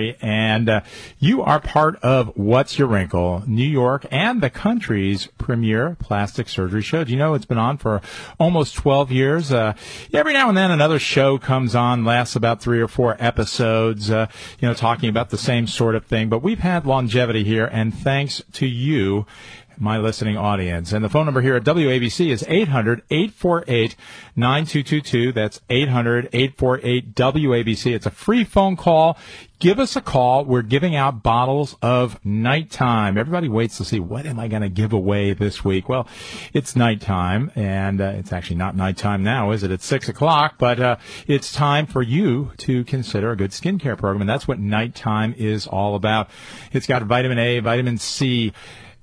Perry, and uh, you are part of What's Your Wrinkle, New York and the country's premier plastic surgery show. Do you know it's been on for almost 12 years? Uh, every now and then another show comes on, lasts about three or four episodes, uh, you know, talking about the same sort of thing. But we've had longevity here, and thanks to you, my listening audience. And the phone number here at WABC is 800 848 9222. That's 800 848 WABC. It's a free phone call. Give us a call. We're giving out bottles of nighttime. Everybody waits to see what am I going to give away this week. Well, it's nighttime, and uh, it's actually not nighttime now, is it? It's six o'clock, but uh, it's time for you to consider a good skincare program, and that's what nighttime is all about. It's got vitamin A, vitamin C.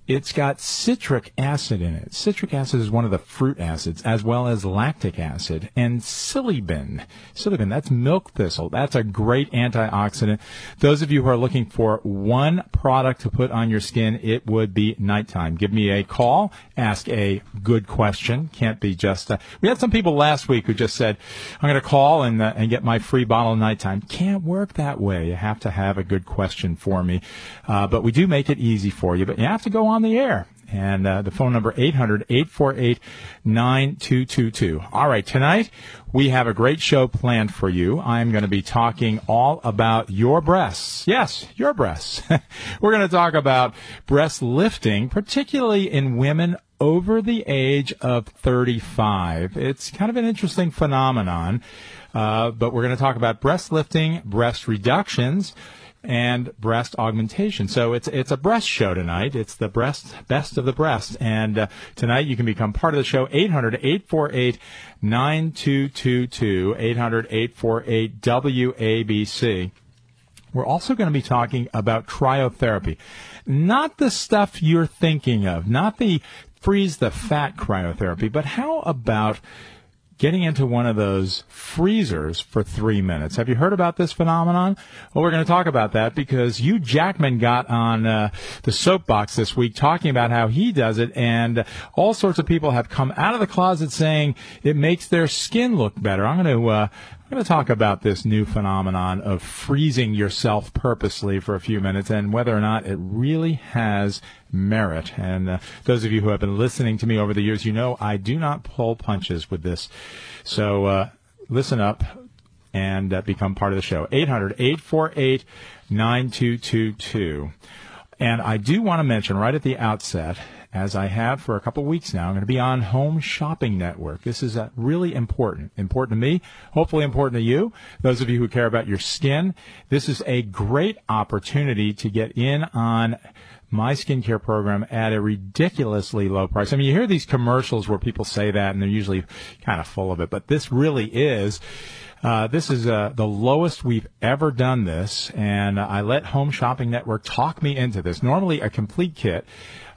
It's got citric acid in it. Citric acid is one of the fruit acids, as well as lactic acid and silibin. Silibin, that's milk thistle. That's a great antioxidant. Those of you who are looking for one product to put on your skin, it would be nighttime. Give me a call. Ask a good question. Can't be just. Uh, we had some people last week who just said, "I'm going to call and uh, and get my free bottle of nighttime." Can't work that way. You have to have a good question for me. Uh, but we do make it easy for you. But you have to go on the air. And uh, the phone number 800-848-9222. All right, tonight we have a great show planned for you. I'm going to be talking all about your breasts. Yes, your breasts. We're going to talk about breast lifting, particularly in women over the age of 35. It's kind of an interesting phenomenon. Uh, but we're going to talk about breast lifting, breast reductions, and breast augmentation. So it's it's a breast show tonight. It's the breast best of the breast. And uh, tonight you can become part of the show 800-848-9222 800-848 WABC. We're also going to be talking about cryotherapy. Not the stuff you're thinking of, not the freeze the fat cryotherapy, but how about getting into one of those freezers for three minutes. Have you heard about this phenomenon? Well, we're going to talk about that because Hugh Jackman got on uh, the soapbox this week talking about how he does it, and all sorts of people have come out of the closet saying it makes their skin look better. I'm going to uh, I'm going to talk about this new phenomenon of freezing yourself purposely for a few minutes and whether or not it really has merit. And uh, those of you who have been listening to me over the years, you know I do not pull punches with this. So uh, listen up and uh, become part of the show. 800 848 9222. And I do want to mention right at the outset as I have for a couple weeks now. I'm going to be on Home Shopping Network. This is uh, really important. Important to me, hopefully important to you. Those of you who care about your skin, this is a great opportunity to get in on my skincare program at a ridiculously low price. I mean, you hear these commercials where people say that and they're usually kind of full of it, but this really is. Uh, this is uh, the lowest we've ever done this, and I let Home Shopping Network talk me into this. Normally, a complete kit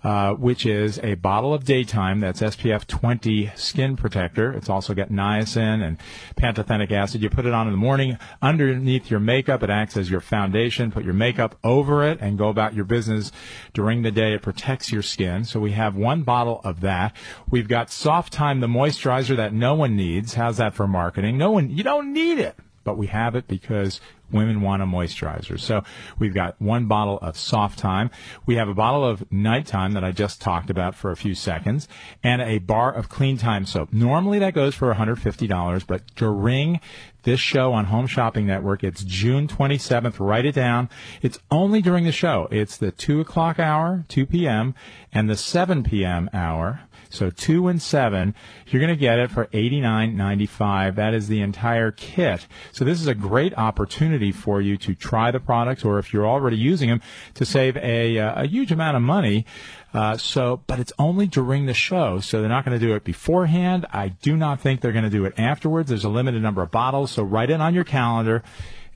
uh, which is a bottle of daytime that's SPF 20 skin protector. It's also got niacin and pantothenic acid. You put it on in the morning underneath your makeup. It acts as your foundation. Put your makeup over it and go about your business during the day. It protects your skin. So we have one bottle of that. We've got Soft Time, the moisturizer that no one needs. How's that for marketing? No one, you don't need it. But we have it because women want a moisturizer. So we've got one bottle of soft time. We have a bottle of nighttime that I just talked about for a few seconds and a bar of clean time soap. Normally that goes for $150, but during this show on Home Shopping Network, it's June 27th. Write it down. It's only during the show. It's the 2 o'clock hour, 2 p.m., and the 7 p.m. hour. So two and seven, you're going to get it for eighty nine ninety five. That is the entire kit. So this is a great opportunity for you to try the products, or if you're already using them, to save a uh, a huge amount of money. Uh, so, but it's only during the show, so they're not going to do it beforehand. I do not think they're going to do it afterwards. There's a limited number of bottles, so write it on your calendar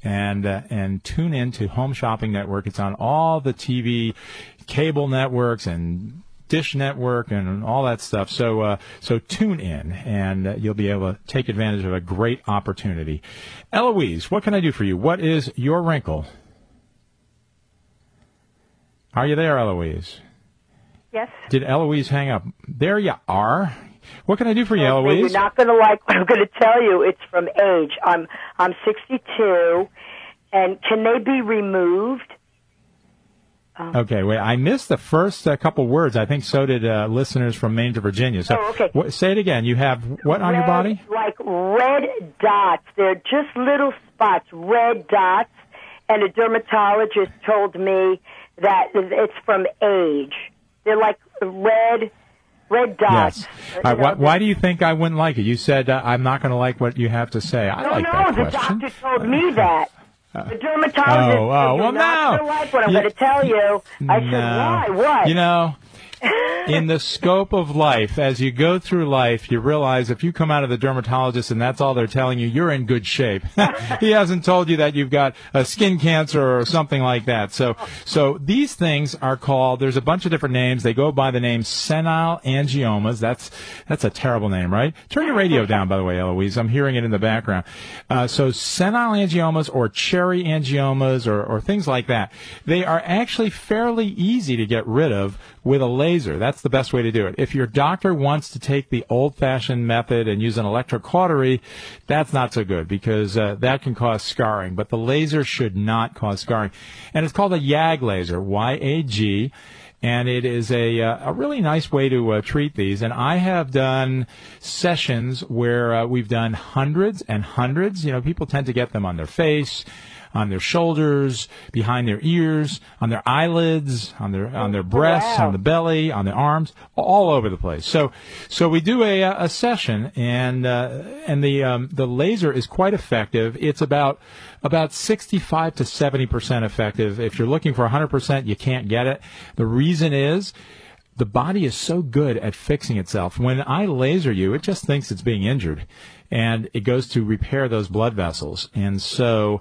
and uh, and tune in to Home Shopping Network. It's on all the TV, cable networks, and Dish Network and all that stuff. So uh, so tune in, and uh, you'll be able to take advantage of a great opportunity. Eloise, what can I do for you? What is your wrinkle? Are you there, Eloise? Yes. Did Eloise hang up? There you are. What can I do for you, Okay, You're not going to like what I'm going to tell you. It's from age. I'm I'm 62, and can they be removed? Okay, wait. I missed the first uh, couple words. I think so did uh, listeners from Maine to Virginia. So, Oh, okay. what, say it again. You have what on your body? Like red dots. They're just little spots, red dots. And a dermatologist told me that it's from age. They're like red, red dots. Yes. Uh, why, why do you think I wouldn't like it? You said uh, I'm not going to like what you have to say. I No, like no, that the question. doctor told me that. The dermatologist Oh, said, oh, you're well, not no. gonna like what I'm You- going to tell you. I said, No. why? What? You know, in the scope of life, as you go through life, you realize if you come out of the dermatologist and that's all they're telling you, you're in good shape. he hasn't told you that you've got a skin cancer or something like that. So, so these things are called. There's a bunch of different names. They go by the name senile angiomas. That's that's a terrible name, right? Turn your radio down, by the way, Eloise. I'm hearing it in the background. Uh, so senile angiomas or cherry angiomas or, or things like that. They are actually fairly easy to get rid of with a laser. That's the best way to do it. If your doctor wants to take the old-fashioned method and use an electrocautery, that's not so good because uh, that can cause scarring. But the laser should not cause scarring, and it's called a YAG laser, Y-A-G. And it is a, uh, a really nice way to uh, treat these. And I have done sessions where uh, we've done hundreds and hundreds. You know, people tend to get them on their face, on their shoulders, behind their ears, on their eyelids, on their on their breasts, wow. on the belly, on their arms, all over the place. So, so we do a a session, and uh, and the um, the laser is quite effective. It's about about 65 to 70 percent effective. If you're looking for 100 percent, you can't get it. The reason is the body is so good at fixing itself. When I laser you, it just thinks it's being injured, and it goes to repair those blood vessels. And so,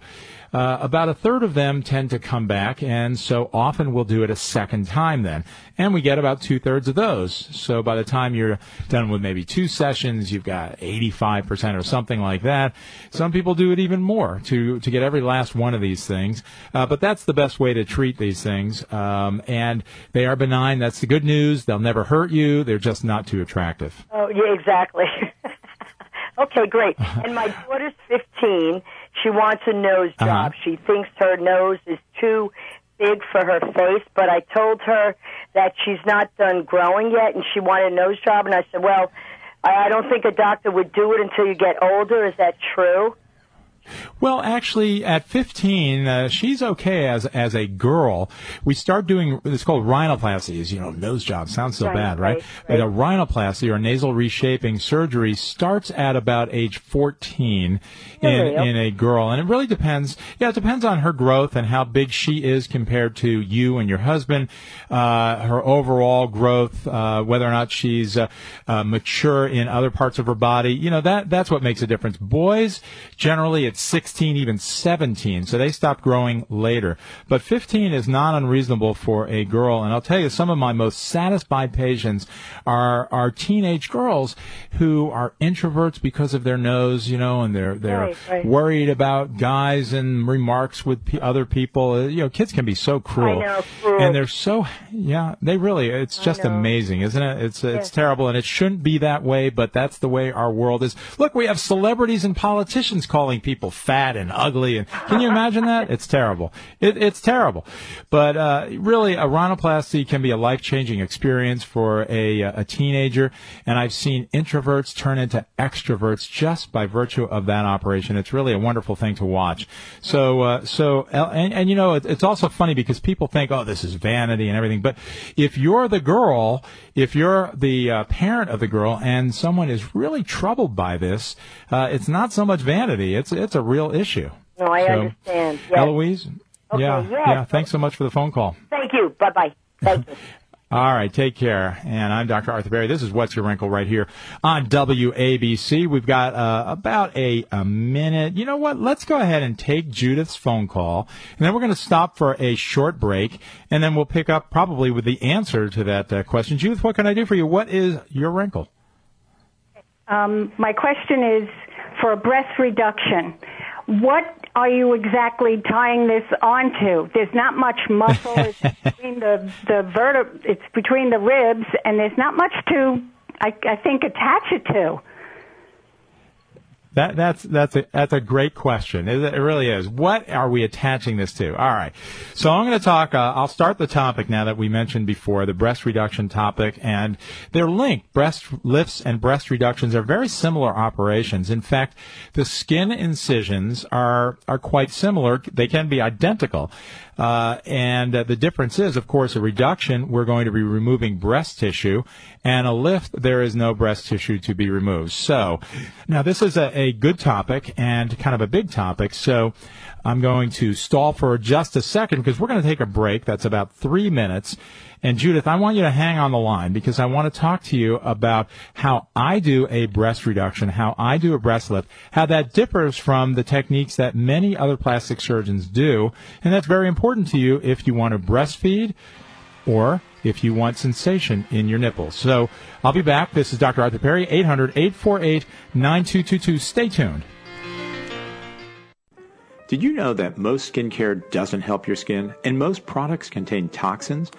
uh, about a third of them tend to come back, and so often we'll do it a second time then. And we get about two thirds of those. So by the time you're done with maybe two sessions, you've got 85% or something like that. Some people do it even more to, to get every last one of these things. Uh, but that's the best way to treat these things. Um, and they are benign. That's the good news. They'll never hurt you. They're just not too attractive. Oh, yeah, exactly. okay, great. And my daughter's 15. She wants a nose Uh-huh. job. She thinks her nose is too big for her face, but I told her that she's not done growing yet and she wanted a nose job. And I said, well, I I don't think a doctor would do it until you get older. Is that true? Well, actually, at 15, uh, she's okay as as a girl. We start doing it's called rhinoplasties. You know, nose job sounds so Right, bad, right? right, But a rhinoplasty or nasal reshaping surgery starts at about age 14 Really? in in a girl, and it really depends. Yeah, it depends on her growth and how big she is compared to you and your husband. Uh, her overall growth, uh, whether or not she's uh, uh, mature in other parts of her body. You know that that's what makes a difference. Boys generally it's 16, even 17, so they stop growing later. But 15 is not unreasonable for a girl, and I'll tell you, some of my most satisfied patients are are teenage girls who are introverts because of their nose, you know, and they're they're Right, right. worried about guys and remarks with p- other people. Uh, You know, kids can be so cruel, know, cruel. and they're so yeah, they really. It's just amazing, isn't it? It's it's Yes. terrible, and it shouldn't be that way, but that's the way our world is. Look, we have celebrities and politicians calling people people fat and ugly. And can you imagine that? It's terrible. It, it's terrible. But uh, really, a rhinoplasty can be a life changing experience for a, a teenager. And I've seen introverts turn into extroverts just by virtue of that operation. It's really a wonderful thing to watch. So, uh, so, and, and you know, it, it's also funny because people think, oh, this is vanity and everything. But if you're the girl, if you're the uh, parent of the girl, and someone is really troubled by this, uh, it's not so much vanity; it's it's a real issue. No, I So, understand. Yes. Eloise, Okay, yeah, yes. yeah. Thanks so much for the phone call. Thank you. Bye bye. Thank you. All right, take care. And I'm Dr. Arthur Perry. This is What's Your Wrinkle right here on WABC. We've got uh, about a, a minute. You know what? Let's go ahead and take Judith's phone call, and then we're going to stop for a short break, and then we'll pick up probably with the answer to that uh, question. Judith, what can I do for you? What is your wrinkle? Um, my question is for a breast reduction. What are you exactly tying this onto? There's not much muscle. it's between the the verteb- It's between the ribs, and there's not much to, I, I think, attach it to. That that's that's a that's a great question. It, it really is. What are we attaching this to? All right. So I'm going to talk. Uh, I'll start the topic now that we mentioned before, the breast reduction topic, and they're linked. Breast lifts and breast reductions are very similar operations. In fact, the skin incisions are are quite similar. They can be identical. Uh, and uh, the difference is, of course, a reduction, we're going to be removing breast tissue, and a lift, there is no breast tissue to be removed. So, now this is a, a good topic and kind of a big topic. So, I'm going to stall for just a second because we're going to take a break. That's about three minutes. And Judith, I want you to hang on the line because I want to talk to you about how I do a breast reduction, how I do a breast lift, how that differs from the techniques that many other plastic surgeons do. And that's very important to you if you want to breastfeed or if you want sensation in your nipples. So I'll be back. This is Dr. Arthur Perry, 800 848 9222. Stay tuned. Did you know that most skincare doesn't help your skin and most products contain toxins?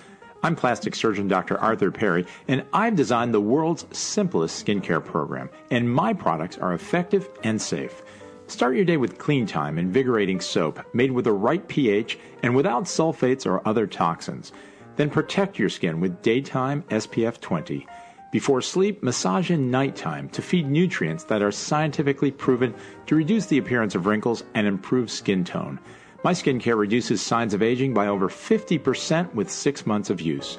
I'm plastic surgeon Dr. Arthur Perry, and I've designed the world's simplest skincare program, and my products are effective and safe. Start your day with Clean Time invigorating soap made with the right pH and without sulfates or other toxins. Then protect your skin with daytime SPF 20. Before sleep, massage in nighttime to feed nutrients that are scientifically proven to reduce the appearance of wrinkles and improve skin tone. My skincare reduces signs of aging by over 50% with six months of use.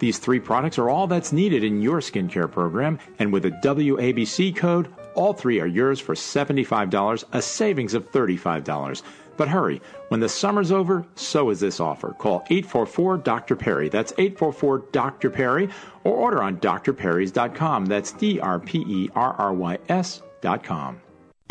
These three products are all that's needed in your skincare program, and with a WABC code, all three are yours for $75, a savings of $35. But hurry, when the summer's over, so is this offer. Call 844 Dr. Perry. That's 844 Dr. Perry, or order on drperrys.com. That's D R P E R R Y S.com.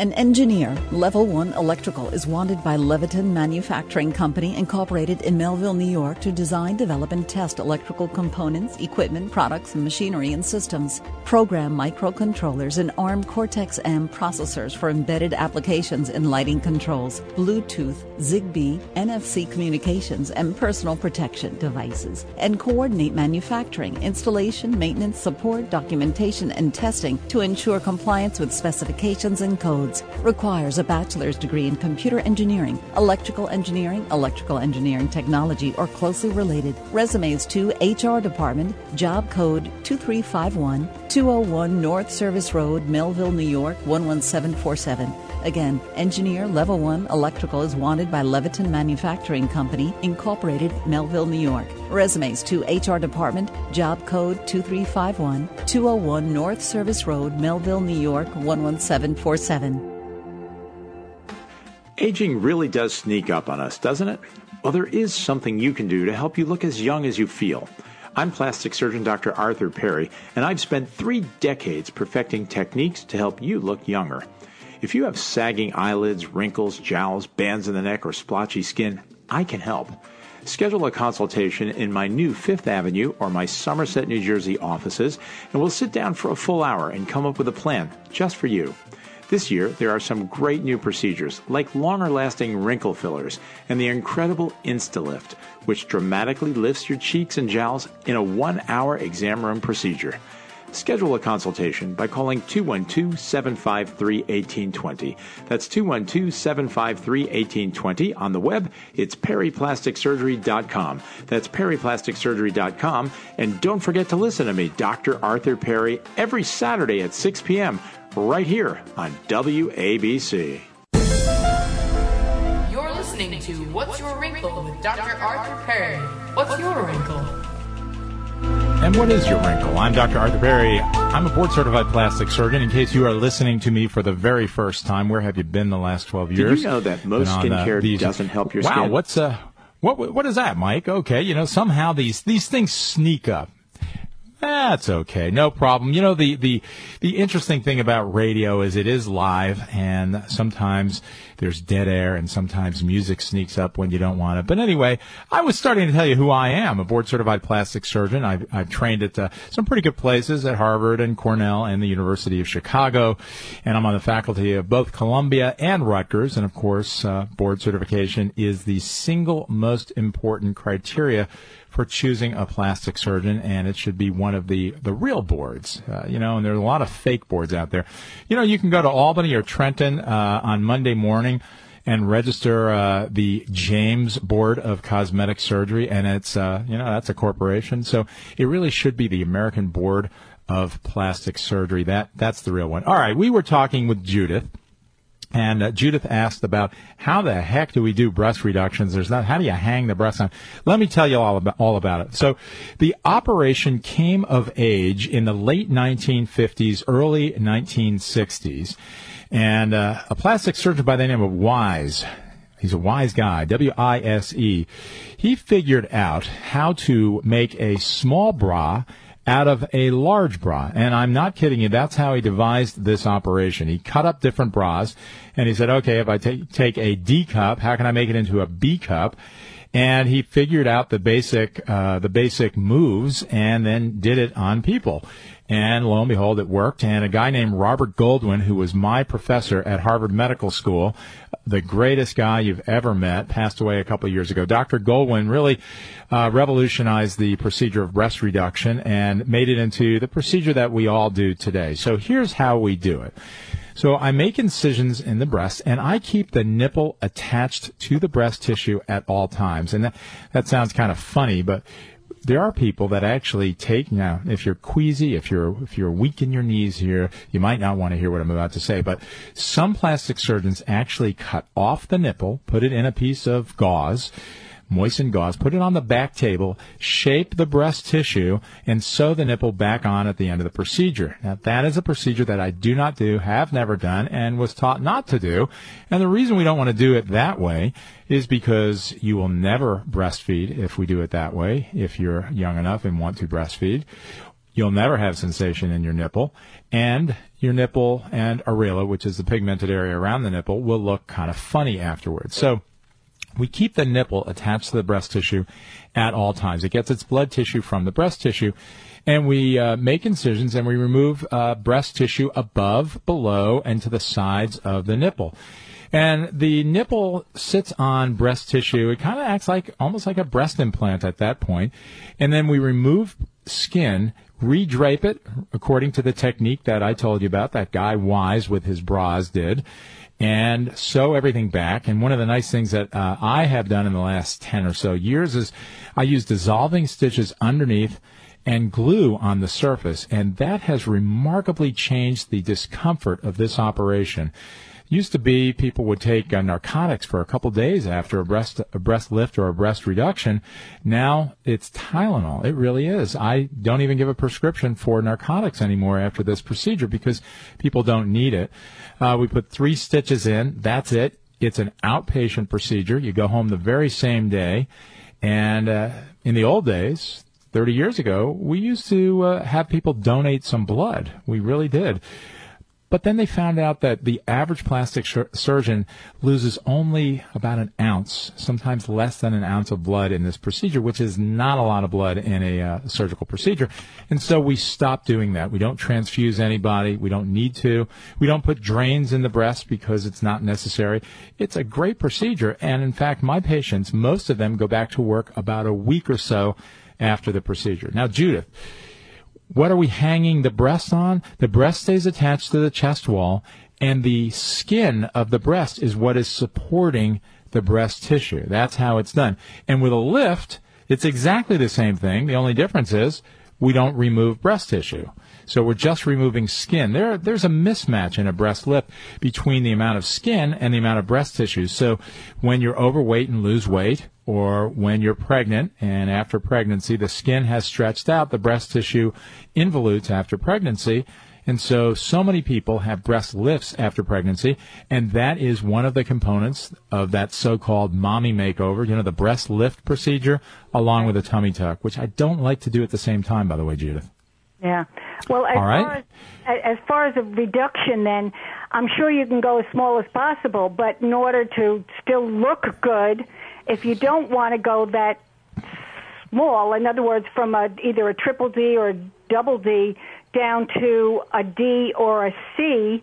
An engineer, Level 1 Electrical, is wanted by Leviton Manufacturing Company, Incorporated in Melville, New York, to design, develop, and test electrical components, equipment, products, machinery, and systems. Program microcontrollers and ARM Cortex M processors for embedded applications in lighting controls, Bluetooth, Zigbee, NFC communications, and personal protection devices. And coordinate manufacturing, installation, maintenance, support, documentation, and testing to ensure compliance with specifications and codes. Requires a bachelor's degree in computer engineering, electrical engineering, electrical engineering technology, or closely related. Resumes to HR Department, Job Code 2351, 201 North Service Road, Melville, New York 11747. Again, engineer level 1 electrical is wanted by Leviton Manufacturing Company, Incorporated, Melville, New York. Resumes to HR Department, Job Code 2351, 201 North Service Road, Melville, New York 11747. Aging really does sneak up on us, doesn't it? Well, there is something you can do to help you look as young as you feel. I'm plastic surgeon Dr. Arthur Perry, and I've spent three decades perfecting techniques to help you look younger. If you have sagging eyelids, wrinkles, jowls, bands in the neck, or splotchy skin, I can help. Schedule a consultation in my new Fifth Avenue or my Somerset, New Jersey offices, and we'll sit down for a full hour and come up with a plan just for you. This year, there are some great new procedures, like longer lasting wrinkle fillers and the incredible InstaLift, which dramatically lifts your cheeks and jowls in a one hour exam room procedure. Schedule a consultation by calling 212 753 1820. That's 212 753 1820. On the web, it's perryplasticsurgery.com. That's perryplasticsurgery.com. And don't forget to listen to me, Dr. Arthur Perry, every Saturday at 6 p.m. right here on WABC. You're listening to What's Your Wrinkle with Dr. Arthur Perry. What's your wrinkle? And what is your wrinkle? I'm Dr. Arthur Perry. I'm a board certified plastic surgeon. In case you are listening to me for the very first time, where have you been the last 12 years? Did you know that most on, uh, skincare these- doesn't help your wow, skin? Wow, what's uh what what is that, Mike? Okay, you know, somehow these these things sneak up. That's okay. No problem. You know, the, the, the interesting thing about radio is it is live and sometimes there's dead air and sometimes music sneaks up when you don't want it. But anyway, I was starting to tell you who I am, a board certified plastic surgeon. I've, I've trained at uh, some pretty good places at Harvard and Cornell and the University of Chicago. And I'm on the faculty of both Columbia and Rutgers. And of course, uh, board certification is the single most important criteria for choosing a plastic surgeon, and it should be one of the the real boards. Uh, you know, and there's a lot of fake boards out there. You know, you can go to Albany or Trenton uh, on Monday morning and register uh, the James Board of Cosmetic Surgery, and it's uh, you know that's a corporation, so it really should be the American Board of Plastic Surgery. That that's the real one. All right, we were talking with Judith. And uh, Judith asked about how the heck do we do breast reductions? There's not how do you hang the breast on? Let me tell you all about all about it. So, the operation came of age in the late 1950s, early 1960s, and uh, a plastic surgeon by the name of Wise. He's a wise guy, W I S E. He figured out how to make a small bra out of a large bra. And I'm not kidding you. That's how he devised this operation. He cut up different bras and he said, okay, if I take, take a D cup, how can I make it into a B cup? And he figured out the basic, uh, the basic moves and then did it on people. And lo and behold, it worked. And a guy named Robert Goldwyn, who was my professor at Harvard Medical School, the greatest guy you've ever met, passed away a couple years ago. Dr. Goldwyn really uh, revolutionized the procedure of breast reduction and made it into the procedure that we all do today. So here's how we do it. So I make incisions in the breast and I keep the nipple attached to the breast tissue at all times. And that, that sounds kind of funny, but there are people that actually take now if you're queasy if you're if you're weak in your knees here you might not want to hear what i'm about to say but some plastic surgeons actually cut off the nipple put it in a piece of gauze moisten gauze, put it on the back table, shape the breast tissue, and sew the nipple back on at the end of the procedure. Now, that is a procedure that I do not do, have never done, and was taught not to do. And the reason we don't want to do it that way is because you will never breastfeed if we do it that way, if you're young enough and want to breastfeed. You'll never have sensation in your nipple, and your nipple and areola, which is the pigmented area around the nipple, will look kind of funny afterwards. So, we keep the nipple attached to the breast tissue at all times. It gets its blood tissue from the breast tissue, and we uh, make incisions and we remove uh, breast tissue above, below, and to the sides of the nipple. And the nipple sits on breast tissue. It kind of acts like almost like a breast implant at that point. And then we remove skin, redrape it according to the technique that I told you about, that guy Wise with his bras did and sew everything back. And one of the nice things that uh, I have done in the last 10 or so years is I use dissolving stitches underneath and glue on the surface. And that has remarkably changed the discomfort of this operation. Used to be people would take uh, narcotics for a couple days after a breast a breast lift or a breast reduction. Now it's Tylenol. It really is. I don't even give a prescription for narcotics anymore after this procedure because people don't need it. Uh, we put three stitches in. That's it. It's an outpatient procedure. You go home the very same day. And uh, in the old days, 30 years ago, we used to uh, have people donate some blood. We really did. But then they found out that the average plastic sur- surgeon loses only about an ounce, sometimes less than an ounce of blood in this procedure, which is not a lot of blood in a uh, surgical procedure. And so we stopped doing that. We don't transfuse anybody. We don't need to. We don't put drains in the breast because it's not necessary. It's a great procedure. And in fact, my patients, most of them go back to work about a week or so after the procedure. Now, Judith, what are we hanging the breast on? The breast stays attached to the chest wall, and the skin of the breast is what is supporting the breast tissue. That's how it's done. And with a lift, it's exactly the same thing. The only difference is we don't remove breast tissue. So we're just removing skin. There, there's a mismatch in a breast lift between the amount of skin and the amount of breast tissue. So when you're overweight and lose weight, or when you're pregnant and after pregnancy, the skin has stretched out, the breast tissue involutes after pregnancy. And so, so many people have breast lifts after pregnancy, and that is one of the components of that so-called mommy makeover, you know, the breast lift procedure, along with a tummy tuck, which I don't like to do at the same time, by the way, Judith. Yeah. Well, as All right. far as as far as a reduction, then I'm sure you can go as small as possible. But in order to still look good, if you don't want to go that small, in other words, from a, either a triple D or a double D down to a D or a C,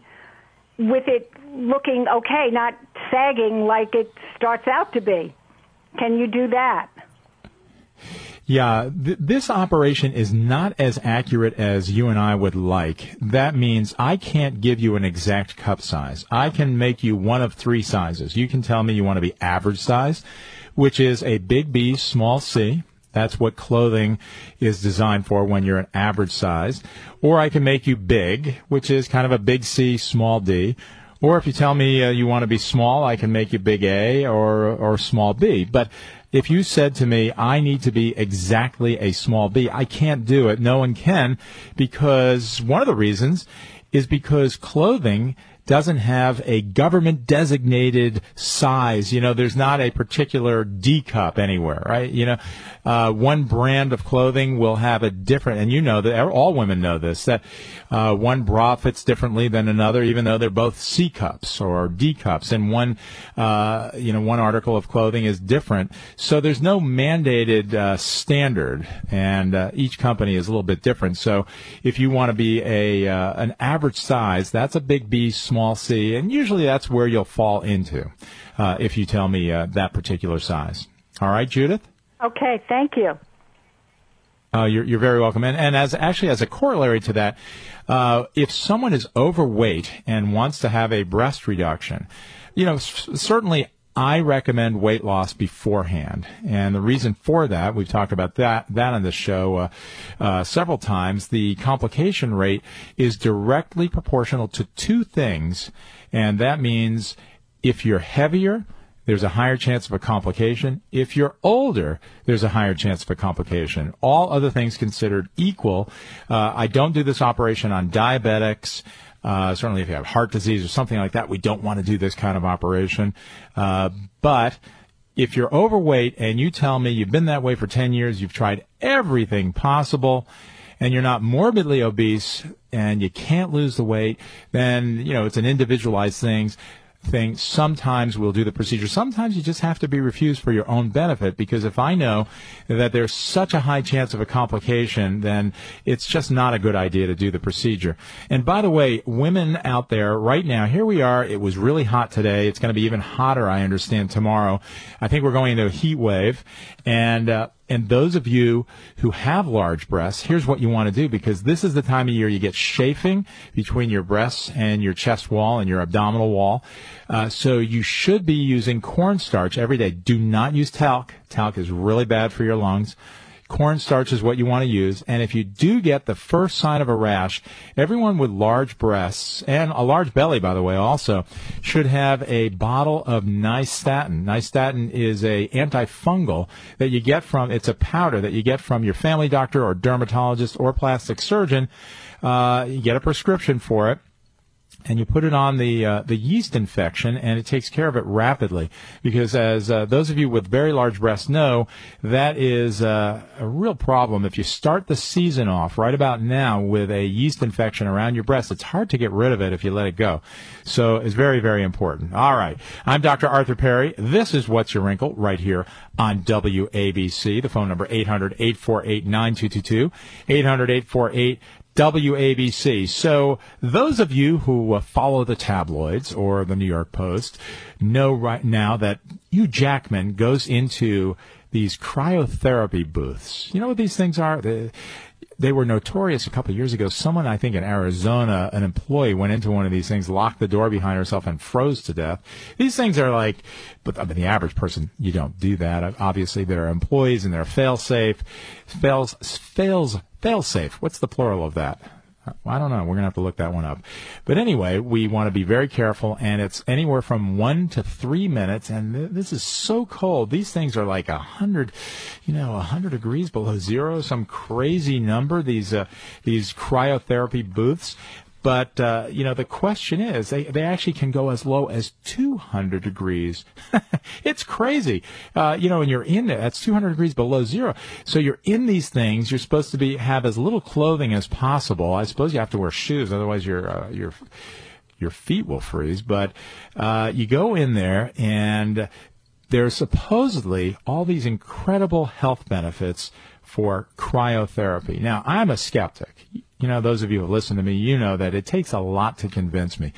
with it looking okay, not sagging like it starts out to be. Can you do that? Yeah, th- this operation is not as accurate as you and I would like. That means I can't give you an exact cup size. I can make you one of three sizes. You can tell me you want to be average size, which is a big B, small c. That's what clothing is designed for when you're an average size. Or I can make you big, which is kind of a big C, small d. Or if you tell me uh, you want to be small, I can make you big A or or small B. But if you said to me, I need to be exactly a small B, I can't do it. No one can because one of the reasons is because clothing doesn't have a government designated size. You know, there's not a particular D cup anywhere, right? You know, uh, one brand of clothing will have a different, and you know that all women know this, that uh, one bra fits differently than another, even though they're both C cups or D cups, and one, uh, you know, one article of clothing is different. So there's no mandated uh, standard, and uh, each company is a little bit different. So if you want to be a uh, an average size, that's a big B, c, and usually that's where you'll fall into uh, if you tell me uh, that particular size. All right, Judith. Okay, thank you. Uh, you're, you're very welcome. And, and as actually as a corollary to that, uh, if someone is overweight and wants to have a breast reduction, you know, s- certainly I recommend weight loss beforehand, and the reason for that, we've talked about that that on the show uh, uh, several times. The complication rate is directly proportional to two things, and that means if you're heavier, there's a higher chance of a complication. If you're older, there's a higher chance of a complication. All other things considered equal, uh, I don't do this operation on diabetics. Uh, certainly, if you have heart disease or something like that, we don't want to do this kind of operation. Uh, but if you're overweight and you tell me you've been that way for 10 years, you've tried everything possible, and you're not morbidly obese and you can't lose the weight, then, you know, it's an individualized thing thing. Sometimes we'll do the procedure. Sometimes you just have to be refused for your own benefit because if I know that there's such a high chance of a complication, then it's just not a good idea to do the procedure. And by the way, women out there right now, here we are. It was really hot today. It's going to be even hotter, I understand, tomorrow. I think we're going into a heat wave. And, uh, and those of you who have large breasts, here's what you want to do because this is the time of year you get chafing between your breasts and your chest wall and your abdominal wall. Uh, so you should be using cornstarch every day. Do not use talc. Talc is really bad for your lungs. Cornstarch is what you want to use. And if you do get the first sign of a rash, everyone with large breasts and a large belly, by the way, also should have a bottle of nystatin. Nystatin is a antifungal that you get from, it's a powder that you get from your family doctor or dermatologist or plastic surgeon. Uh, you get a prescription for it and you put it on the uh, the yeast infection, and it takes care of it rapidly. Because as uh, those of you with very large breasts know, that is uh, a real problem. If you start the season off right about now with a yeast infection around your breast, it's hard to get rid of it if you let it go. So it's very very important. All right, I'm Dr. Arthur Perry. This is What's Your Wrinkle right here on WABC. The phone number 800-848-9222, 800-848 WABC. So those of you who uh, follow the tabloids or the New York Post know right now that Hugh Jackman goes into these cryotherapy booths. You know what these things are? The, they were notorious a couple years ago. Someone, I think in Arizona, an employee went into one of these things, locked the door behind herself, and froze to death. These things are like, but I mean, the average person, you don't do that. Obviously, there are employees and they're fail safe, fails, fails, fail safe. What's the plural of that? I don't know. We're going to have to look that one up. But anyway, we want to be very careful, and it's anywhere from one to three minutes. And th- this is so cold. These things are like a hundred, you know, a hundred degrees below zero, some crazy number. These uh, these cryotherapy booths, but uh, you know, the question is, they they actually can go as low as 200 degrees. it's crazy. Uh, you know, when you're in it, that's 200 degrees below zero. So you're in these things. You're supposed to be have as little clothing as possible. I suppose you have to wear shoes, otherwise your uh, your your feet will freeze. But uh, you go in there and there's supposedly all these incredible health benefits for cryotherapy. Now, I'm a skeptic you know, those of you who listen to me, you know that it takes a lot to convince me.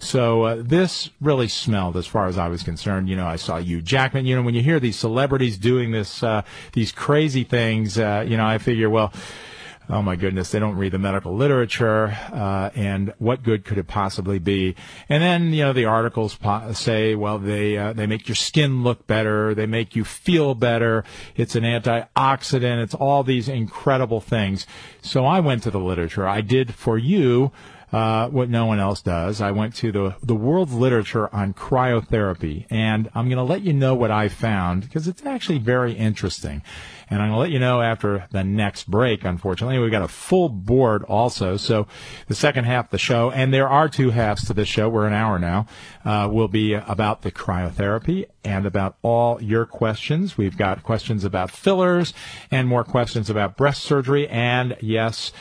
So uh, this really smelled, as far as I was concerned. You know, I saw Hugh Jackman. You know, when you hear these celebrities doing this, uh, these crazy things, uh, you know, I figure, well, oh my goodness, they don't read the medical literature, uh, and what good could it possibly be? And then you know the articles po- say, well, they uh, they make your skin look better, they make you feel better. It's an antioxidant. It's all these incredible things. So I went to the literature. I did for you uh, what no one else does. I went to the the world's literature on cryotherapy, and I'm going to let you know what I found because it's actually very interesting. And I'm going to let you know after the next break. Unfortunately, we've got a full board also. So the second half of the show, and there are two halves to this show. We're an hour now. Uh, will be about the cryotherapy and about all your questions. We've got questions about fillers and more questions about breast surgery, and yes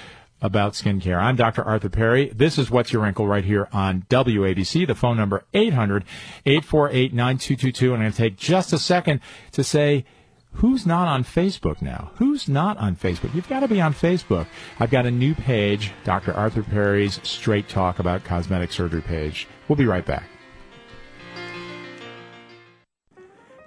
about skincare. I'm Dr. Arthur Perry. This is What's Your Wrinkle right here on WABC. The phone number 800-848-9222. And I'm going to take just a second to say, who's not on Facebook now? Who's not on Facebook? You've got to be on Facebook. I've got a new page, Dr. Arthur Perry's Straight Talk About Cosmetic Surgery page. We'll be right back.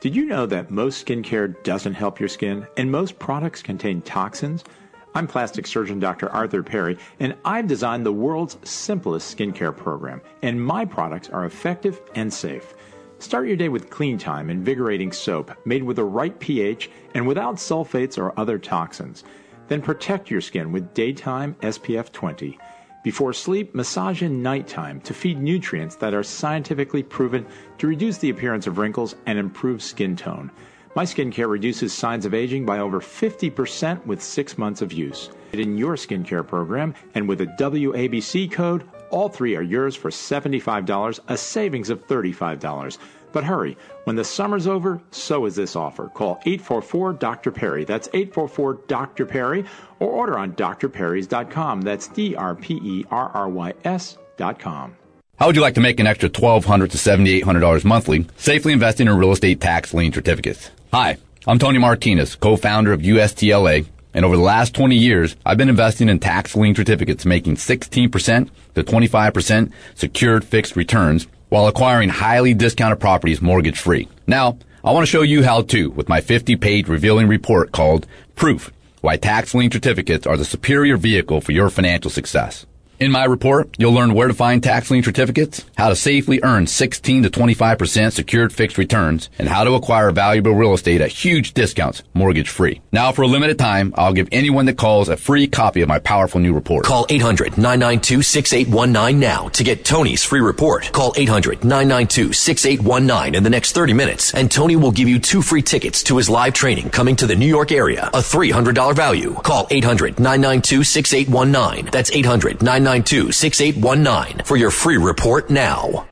Did you know that most skincare doesn't help your skin and most products contain toxins? I'm plastic surgeon Dr. Arthur Perry, and I've designed the world's simplest skincare program, and my products are effective and safe. Start your day with Clean Time invigorating soap made with the right pH and without sulfates or other toxins. Then protect your skin with daytime SPF 20. Before sleep, massage in nighttime to feed nutrients that are scientifically proven to reduce the appearance of wrinkles and improve skin tone. My skincare reduces signs of aging by over 50% with six months of use. In your skincare program, and with a WABC code, all three are yours for $75, a savings of $35. But hurry, when the summer's over, so is this offer. Call 844 Dr. Perry. That's 844 Dr. Perry, or order on drperrys.com. That's D R P E R R Y S.com. How would you like to make an extra 1,200 to $7,800 monthly safely investing in real estate tax lien certificates? Hi, I'm Tony Martinez, co-founder of USTLA, and over the last 20 years, I've been investing in tax lien certificates making 16% to 25% secured fixed returns while acquiring highly discounted properties mortgage free. Now, I want to show you how to with my 50 page revealing report called Proof Why Tax Lien Certificates Are the Superior Vehicle for Your Financial Success. In my report, you'll learn where to find tax lien certificates, how to safely earn 16 to 25% secured fixed returns, and how to acquire valuable real estate at huge discounts, mortgage free. Now, for a limited time, I'll give anyone that calls a free copy of my powerful new report. Call 800-992-6819 now to get Tony's free report. Call 800-992-6819 in the next 30 minutes, and Tony will give you two free tickets to his live training coming to the New York area, a $300 value. Call 800-992-6819. That's 800-992 992 6819 for your free report now.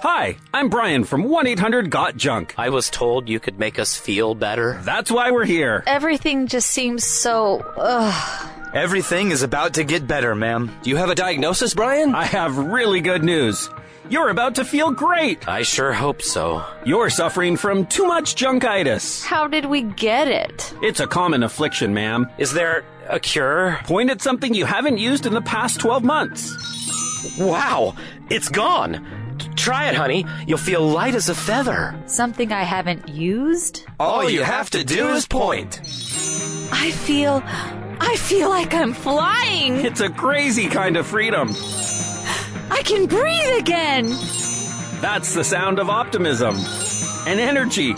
Hi, I'm Brian from 1 800 Got Junk. I was told you could make us feel better. That's why we're here. Everything just seems so. Ugh. Everything is about to get better, ma'am. Do you have a diagnosis, Brian? I have really good news. You're about to feel great. I sure hope so. You're suffering from too much junkitis. How did we get it? It's a common affliction, ma'am. Is there a cure? Point at something you haven't used in the past 12 months. Wow, it's gone. Try it, honey. You'll feel light as a feather. Something I haven't used? All you have to do is point. I feel I feel like I'm flying. It's a crazy kind of freedom. I can breathe again. That's the sound of optimism and energy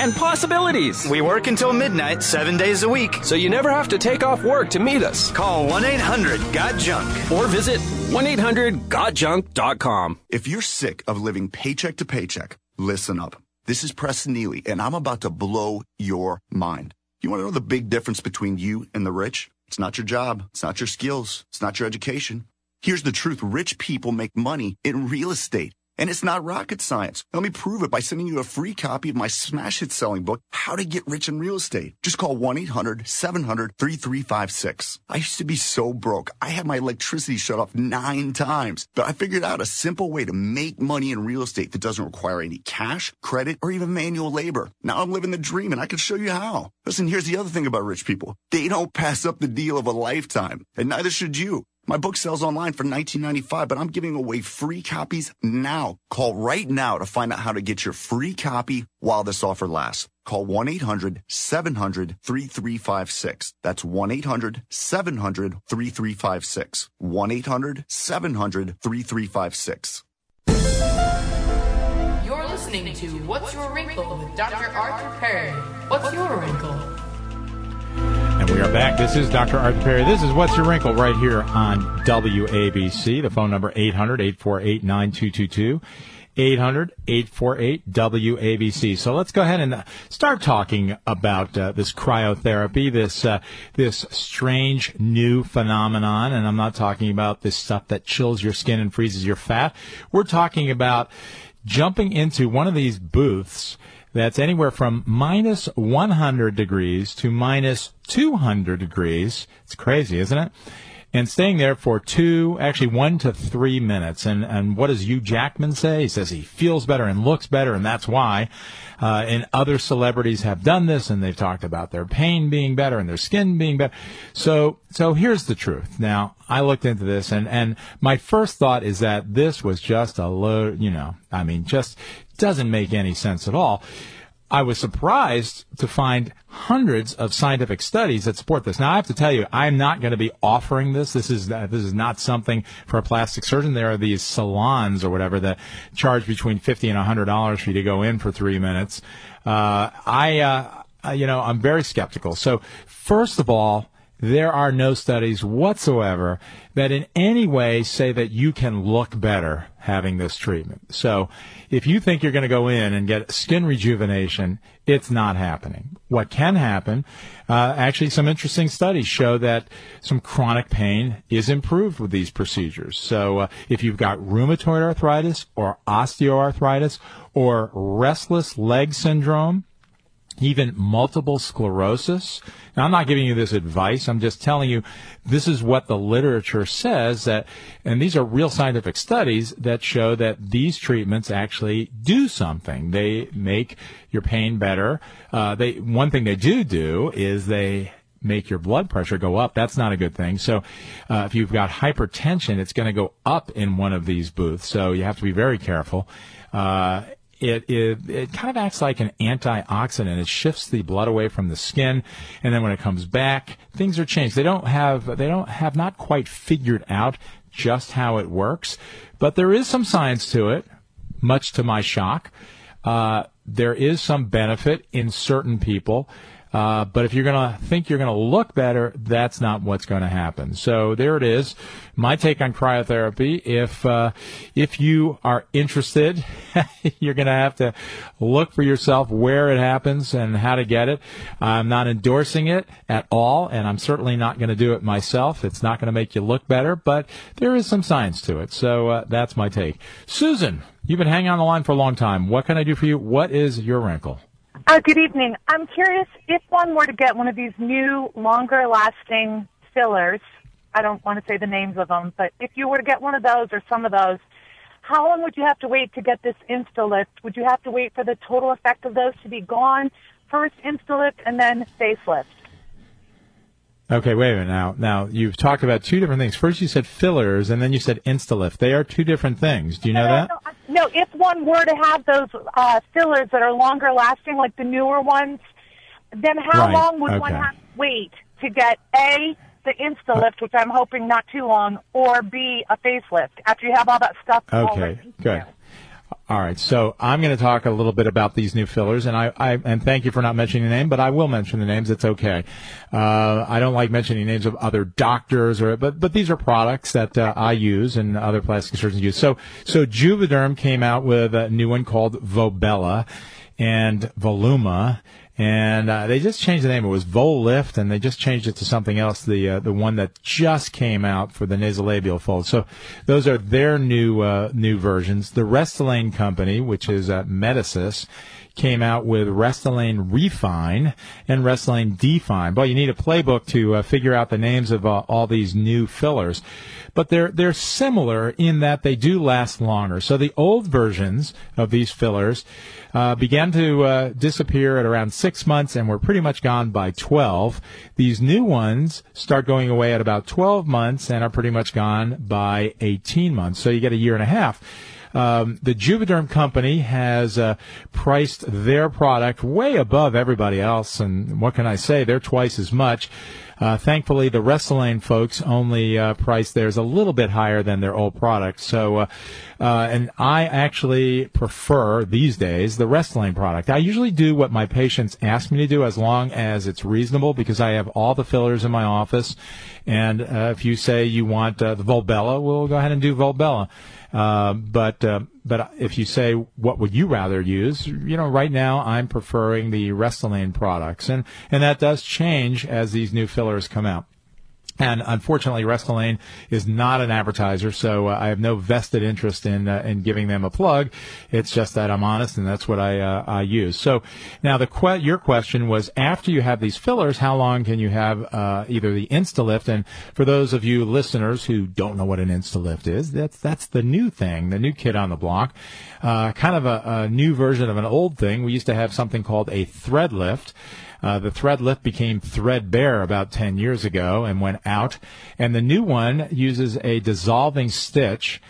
and possibilities. We work until midnight, seven days a week. So you never have to take off work to meet us. Call 1 800 GOT JUNK or visit 1 800 GotJunk.com. If you're sick of living paycheck to paycheck, listen up. This is Preston Neely, and I'm about to blow your mind. You want to know the big difference between you and the rich? It's not your job, it's not your skills, it's not your education. Here's the truth rich people make money in real estate. And it's not rocket science. Let me prove it by sending you a free copy of my smash hit selling book, How to Get Rich in Real Estate. Just call 1-800-700-3356. I used to be so broke. I had my electricity shut off nine times, but I figured out a simple way to make money in real estate that doesn't require any cash, credit, or even manual labor. Now I'm living the dream and I can show you how. Listen, here's the other thing about rich people. They don't pass up the deal of a lifetime, and neither should you. My book sells online for $19.95, but I'm giving away free copies now. Call right now to find out how to get your free copy while this offer lasts. Call 1-800-700-3356. That's 1-800-700-3356. 1-800-700-3356. You're listening to What's Your Wrinkle with Dr. Arthur Perry. What's your wrinkle? And we are back. This is Dr. Arthur Perry. This is What's Your Wrinkle right here on WABC. The phone number 800-848-9222. 800-848-WABC. So let's go ahead and start talking about uh, this cryotherapy, this uh, this strange new phenomenon. And I'm not talking about this stuff that chills your skin and freezes your fat. We're talking about jumping into one of these booths that's anywhere from minus 100 degrees to minus 200 degrees. It's crazy, isn't it? And staying there for two, actually one to three minutes. And, and what does Hugh Jackman say? He says he feels better and looks better, and that's why. Uh, and other celebrities have done this, and they've talked about their pain being better and their skin being better. So, so here's the truth. Now, I looked into this, and, and my first thought is that this was just a load, you know, I mean, just doesn't make any sense at all. I was surprised to find hundreds of scientific studies that support this. Now, I have to tell you, I'm not going to be offering this. This is uh, this is not something for a plastic surgeon. There are these salons or whatever that charge between fifty and hundred dollars for you to go in for three minutes. Uh, I, uh, you know, I'm very skeptical. So, first of all, there are no studies whatsoever that in any way say that you can look better having this treatment. So if you think you're going to go in and get skin rejuvenation, it's not happening. What can happen, uh, actually some interesting studies show that some chronic pain is improved with these procedures. So uh, if you've got rheumatoid arthritis or osteoarthritis or restless leg syndrome, even multiple sclerosis. Now, I'm not giving you this advice. I'm just telling you this is what the literature says that, and these are real scientific studies that show that these treatments actually do something. They make your pain better. Uh, they, one thing they do do is they make your blood pressure go up. That's not a good thing. So, uh, if you've got hypertension, it's going to go up in one of these booths. So you have to be very careful. Uh, it, it, it kind of acts like an antioxidant. It shifts the blood away from the skin, and then when it comes back, things are changed. They don't have they don't have not quite figured out just how it works, but there is some science to it. Much to my shock, uh, there is some benefit in certain people. Uh, but if you're going to think you're going to look better, that's not what's going to happen. So there it is. My take on cryotherapy. If uh, if you are interested, you're going to have to look for yourself where it happens and how to get it. I'm not endorsing it at all, and I'm certainly not going to do it myself. It's not going to make you look better, but there is some science to it. So uh, that's my take. Susan, you've been hanging on the line for a long time. What can I do for you? What is your wrinkle? Uh, good evening. I'm curious if one were to get one of these new, longer lasting fillers, I don't want to say the names of them, but if you were to get one of those or some of those, how long would you have to wait to get this Instalift? Would you have to wait for the total effect of those to be gone? First Instalift and then facelift? Okay, wait a minute now. Now you've talked about two different things. First, you said fillers, and then you said Instalift. They are two different things. Do you know no, that? No, no, if one were to have those uh, fillers that are longer lasting, like the newer ones, then how Right, long would one have to wait to get A, the Instalift, which I'm hoping not too long, or B, a facelift after you have all that stuff Okay, good. All right, so I'm going to talk a little bit about these new fillers, and I, I and thank you for not mentioning the name, but I will mention the names. It's okay. Uh, I don't like mentioning names of other doctors, or but but these are products that uh, I use and other plastic surgeons use. So so Juvederm came out with a new one called Volbella and Voluma. And uh, they just changed the name. It was Volift, and they just changed it to something else. The uh, the one that just came out for the nasolabial fold. So those are their new uh, new versions. The Restylane company, which is uh, came out with Restylane Refine and Restylane Define. But you need a playbook to uh, figure out the names of uh, all these new fillers. But they're they're similar in that they do last longer. So the old versions of these fillers uh, began to uh, disappear at around six months and were pretty much gone by 12. These new ones start going away at about 12 months and are pretty much gone by 18 months. So you get a year and a half. Um, the Juvederm company has uh, priced their product way above everybody else, and what can I say? They're twice as much. Uh, thankfully, the Restylane folks only uh, priced theirs a little bit higher than their old product. So, uh, uh, and I actually prefer these days the Restylane product. I usually do what my patients ask me to do as long as it's reasonable because I have all the fillers in my office. And uh, if you say you want uh, the Volbella, we'll go ahead and do Volbella. But but if you say what would you rather use, you know, right now I'm preferring the Restylane products, and and that does change as these new fillers come out. And unfortunately, Restylane is not an advertiser, so uh, I have no vested interest in uh, in giving them a plug. It's just that I'm honest, and that's what I uh, I use. So now the que- your question was after you have these fillers, how long can you have uh, either the Instalift? And for those of you listeners who don't know what an Instalift is, that's that's the new thing, the new kid on the block, uh, kind of a, a new version of an old thing. We used to have something called a thread lift. Uh, the thread lift became threadbare about 10 years ago and went out. And the new one uses a dissolving stitch.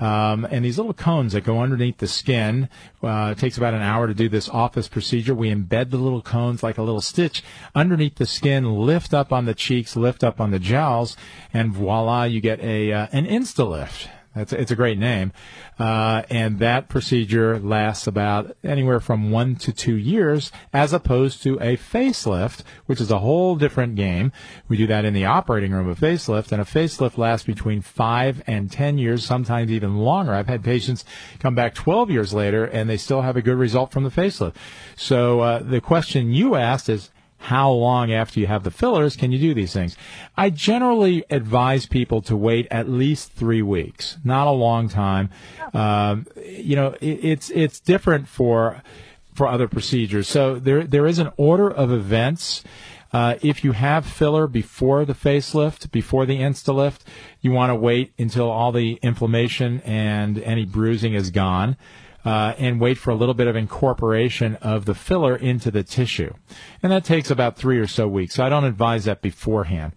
Um, and these little cones that go underneath the skin. Uh, it takes about an hour to do this office procedure. We embed the little cones like a little stitch underneath the skin, lift up on the cheeks, lift up on the jowls, and voila, you get a uh, an InstaLift. That's it's a great name, uh, and that procedure lasts about anywhere from one to two years, as opposed to a facelift, which is a whole different game. We do that in the operating room. A facelift, and a facelift lasts between five and ten years, sometimes even longer. I've had patients come back 12 years later, and they still have a good result from the facelift. So uh, the question you asked is how long after you have the fillers can you do these things? I generally advise people to wait at least three weeks, not a long time. Um, you know, it, it's it's different for for other procedures. So there there is an order of events. Uh, if you have filler before the facelift, before the Instalift, you want to wait until all the inflammation and any bruising is gone uh, and wait for a little bit of incorporation of the filler into the tissue. And that takes about three or so weeks. So I don't advise that beforehand.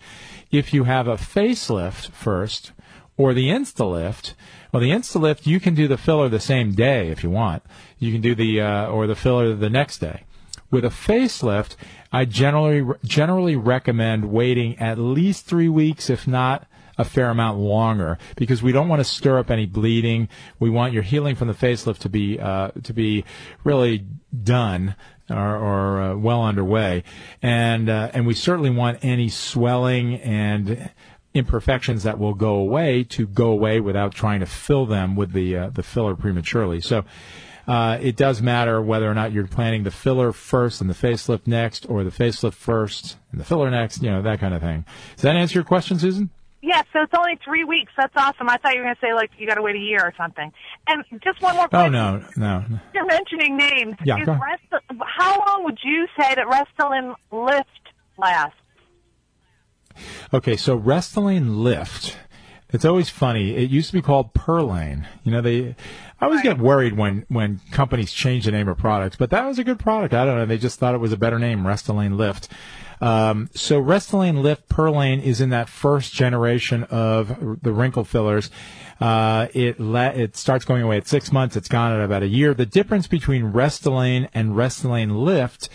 If you have a facelift first or the Instalift, well, the Instalift, you can do the filler the same day if you want. You can do the, uh, or the filler the next day. With a facelift, I generally, generally recommend waiting at least three weeks, if not a fair amount longer because we don't want to stir up any bleeding. We want your healing from the facelift to be uh, to be really done or, or uh, well underway, and uh, and we certainly want any swelling and imperfections that will go away to go away without trying to fill them with the uh, the filler prematurely. So. Uh, it does matter whether or not you're planning the filler first and the facelift next, or the facelift first and the filler next. You know that kind of thing. Does that answer your question, Susan? Yeah, so it's only three weeks. That's awesome. I thought you were going to say like you got to wait a year or something. And just one more. Question. Oh question. no, no. You're mentioning names. Yeah. Rest- how long would you say that Restylane Lift lasts? Okay, so Restylane Lift. It's always funny. It used to be called Perlane. You know, they. I always get worried when when companies change the name of products, but that was a good product. I don't know. They just thought it was a better name, Restylane Lift. Um, so Restylane Lift Perlane is in that first generation of the wrinkle fillers. Uh, it le- it starts going away at six months. It's gone at about a year. The difference between Restylane and Restylane Lift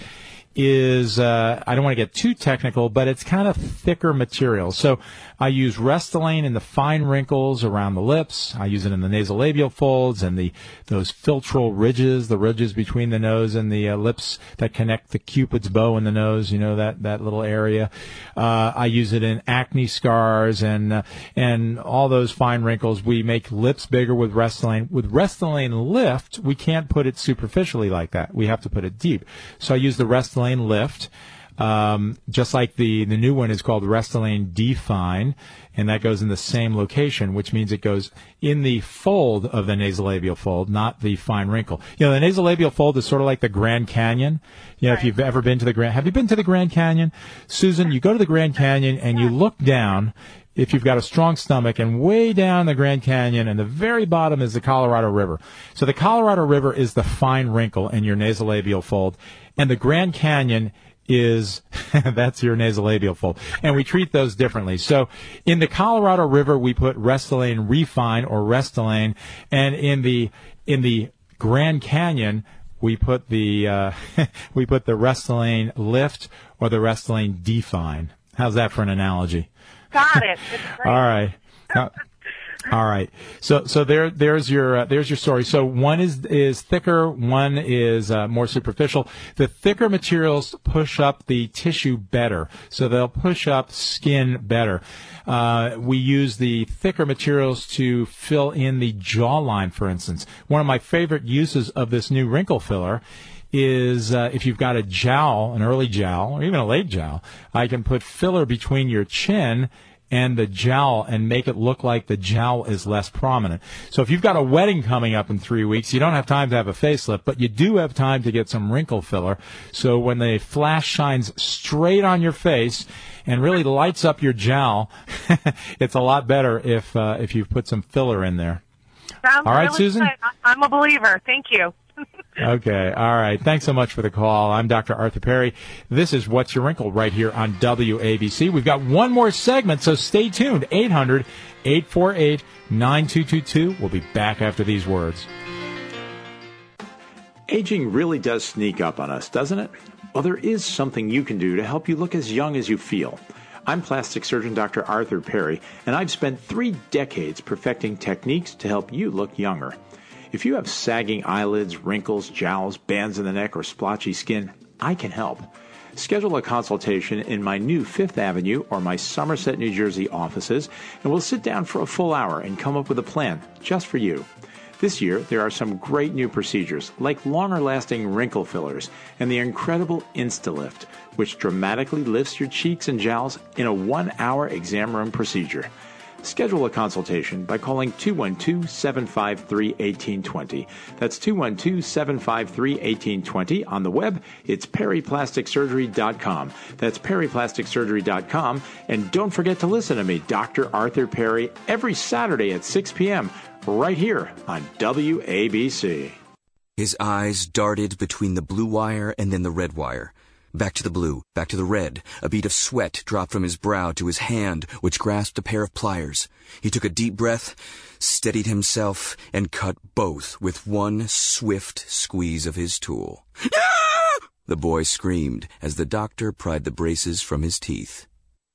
is uh, I don't want to get too technical, but it's kind of thicker material. So I use Restylane in the fine wrinkles around the lips. I use it in the nasolabial folds and the those philtral ridges, the ridges between the nose and the uh, lips that connect the cupid's bow in the nose. You know that that little area. Uh, I use it in acne scars and uh, and all those fine wrinkles. We make lips bigger with Restylane. With Restylane Lift, we can't put it superficially like that. We have to put it deep. So I use the Restylane Lift. Um, just like the, the new one is called Restylane Define, and that goes in the same location, which means it goes in the fold of the nasolabial fold, not the fine wrinkle. You know, the nasolabial fold is sort of like the Grand Canyon. You know, if you've ever been to the Grand, have you been to the Grand Canyon? Susan, you go to the Grand Canyon and you look down, if you've got a strong stomach and way down the Grand Canyon and the very bottom is the Colorado River. So the Colorado River is the fine wrinkle in your nasolabial fold and the Grand Canyon is that's your nasolabial fold. And we treat those differently. So in the Colorado River, we put Restylane Refine or Restylane, and in the in the Grand Canyon, we put the uh, we put the Restylane Lift or the Restylane Define. How's that for an analogy? Got it. All right. Now, all right. So so there there's your uh, there's your story. So one is is thicker, one is uh, more superficial. The thicker materials push up the tissue better, so they'll push up skin better. Uh, we use the thicker materials to fill in the jawline, for instance. One of my favorite uses of this new wrinkle filler is uh, if you've got a jowl, an early jowl, or even a late jowl, I can put filler between your chin and the jowl and make it look like the jowl is less prominent. So if you've got a wedding coming up in three weeks, you don't have time to have a facelift, but you do have time to get some wrinkle filler. So when the flash shines straight on your face and really lights up your jowl, it's a lot better if uh, if you've put some filler in there. Sounds All right, really Susan? good. I'm a believer. Thank you. Okay. All right. Thanks so much for the call. I'm Dr. Arthur Perry. This is What's Your Wrinkle right here on WABC. We've got one more segment, so stay tuned. 800 848 9222. We'll be back after these words. Aging really does sneak up on us, doesn't it? Well, there is something you can do to help you look as young as you feel. I'm plastic surgeon Dr. Arthur Perry, and I've spent three decades perfecting techniques to help you look younger. If you have sagging eyelids, wrinkles, jowls, bands in the neck, or splotchy skin, I can help. Schedule a consultation in my new Fifth Avenue or my Somerset, New Jersey offices, and we'll sit down for a full hour and come up with a plan just for you. This year, there are some great new procedures, like longer lasting wrinkle fillers and the incredible InstaLift, which dramatically lifts your cheeks and jowls in a one hour exam room procedure. Schedule a consultation by calling 212 753 1820. That's 212 753 1820. On the web, it's perryplasticsurgery.com. That's perryplasticsurgery.com. And don't forget to listen to me, Dr. Arthur Perry, every Saturday at 6 p.m., right here on WABC. His eyes darted between the blue wire and then the red wire. Back to the blue, back to the red. A bead of sweat dropped from his brow to his hand, which grasped a pair of pliers. He took a deep breath, steadied himself, and cut both with one swift squeeze of his tool. The boy screamed as the doctor pried the braces from his teeth.